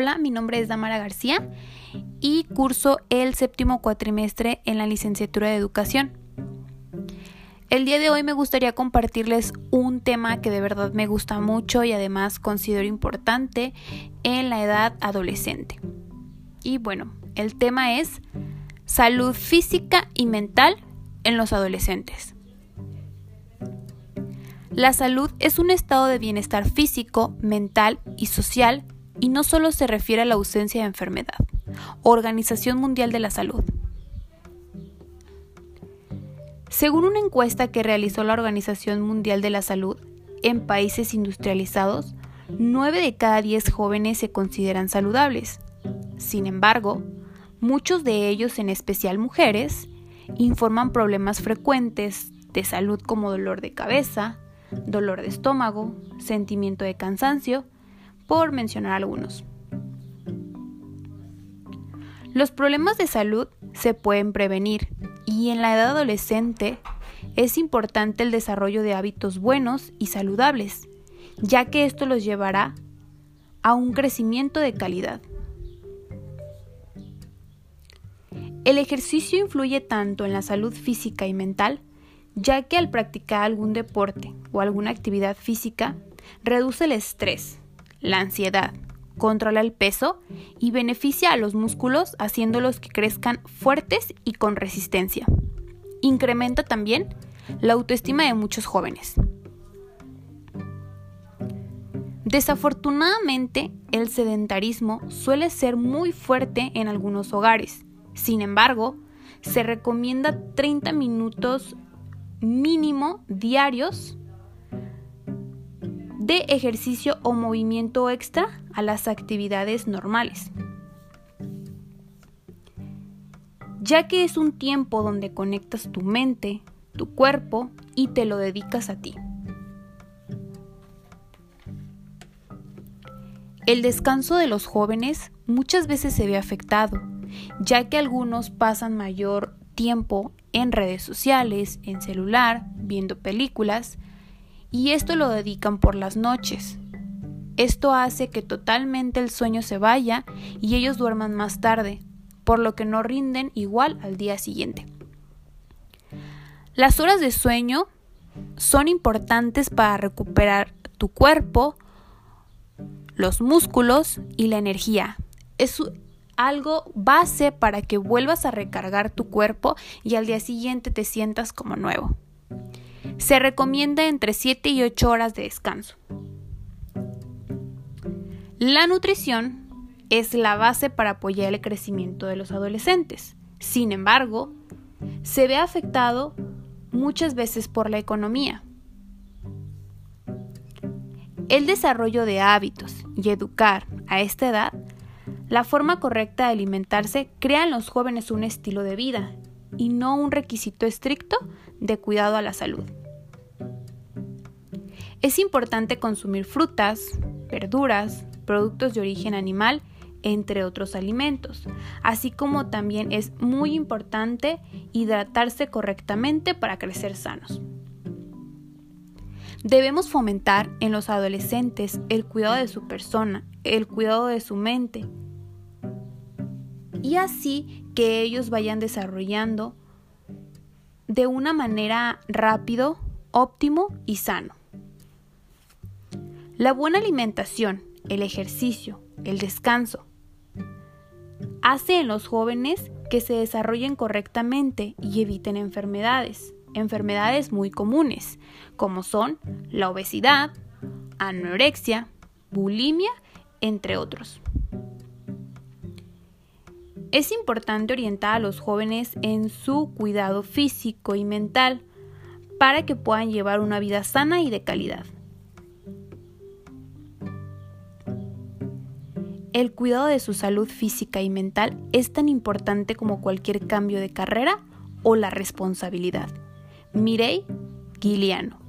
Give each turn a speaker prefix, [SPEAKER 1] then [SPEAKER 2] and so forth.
[SPEAKER 1] Hola, mi nombre es Damara García y curso el séptimo cuatrimestre en la licenciatura de educación. El día de hoy me gustaría compartirles un tema que de verdad me gusta mucho y además considero importante en la edad adolescente. Y bueno, el tema es salud física y mental en los adolescentes. La salud es un estado de bienestar físico, mental y social y no solo se refiere a la ausencia de enfermedad. Organización Mundial de la Salud. Según una encuesta que realizó la Organización Mundial de la Salud en países industrializados, 9 de cada 10 jóvenes se consideran saludables. Sin embargo, muchos de ellos, en especial mujeres, informan problemas frecuentes de salud como dolor de cabeza, dolor de estómago, sentimiento de cansancio, por mencionar algunos. Los problemas de salud se pueden prevenir y en la edad adolescente es importante el desarrollo de hábitos buenos y saludables, ya que esto los llevará a un crecimiento de calidad. El ejercicio influye tanto en la salud física y mental, ya que al practicar algún deporte o alguna actividad física, reduce el estrés, la ansiedad, controla el peso y beneficia a los músculos haciéndolos que crezcan fuertes y con resistencia. Incrementa también la autoestima de muchos jóvenes. Desafortunadamente, el sedentarismo suele ser muy fuerte en algunos hogares. Sin embargo, se recomienda 30 minutos mínimo diarios de ejercicio o movimiento extra a las actividades normales. Ya que es un tiempo donde conectas tu mente, tu cuerpo y te lo dedicas a ti. El descanso de los jóvenes muchas veces se ve afectado, ya que algunos pasan mayor tiempo en redes sociales, en celular, viendo películas, y esto lo dedican por las noches. Esto hace que totalmente el sueño se vaya y ellos duerman más tarde, por lo que no rinden igual al día siguiente. Las horas de sueño son importantes para recuperar tu cuerpo, los músculos y la energía. Es algo base para que vuelvas a recargar tu cuerpo y al día siguiente te sientas como nuevo. Se recomienda entre 7 y 8 horas de descanso. La nutrición es la base para apoyar el crecimiento de los adolescentes. Sin embargo, se ve afectado muchas veces por la economía. El desarrollo de hábitos y educar a esta edad, la forma correcta de alimentarse crea en los jóvenes un estilo de vida y no un requisito estricto de cuidado a la salud. Es importante consumir frutas, verduras, productos de origen animal, entre otros alimentos, así como también es muy importante hidratarse correctamente para crecer sanos. Debemos fomentar en los adolescentes el cuidado de su persona, el cuidado de su mente, y así que ellos vayan desarrollando de una manera rápido, óptimo y sano. La buena alimentación, el ejercicio, el descanso, hace en los jóvenes que se desarrollen correctamente y eviten enfermedades, enfermedades muy comunes, como son la obesidad, anorexia, bulimia, entre otros. Es importante orientar a los jóvenes en su cuidado físico y mental para que puedan llevar una vida sana y de calidad. El cuidado de su salud física y mental es tan importante como cualquier cambio de carrera o la responsabilidad. Mirei Guiliano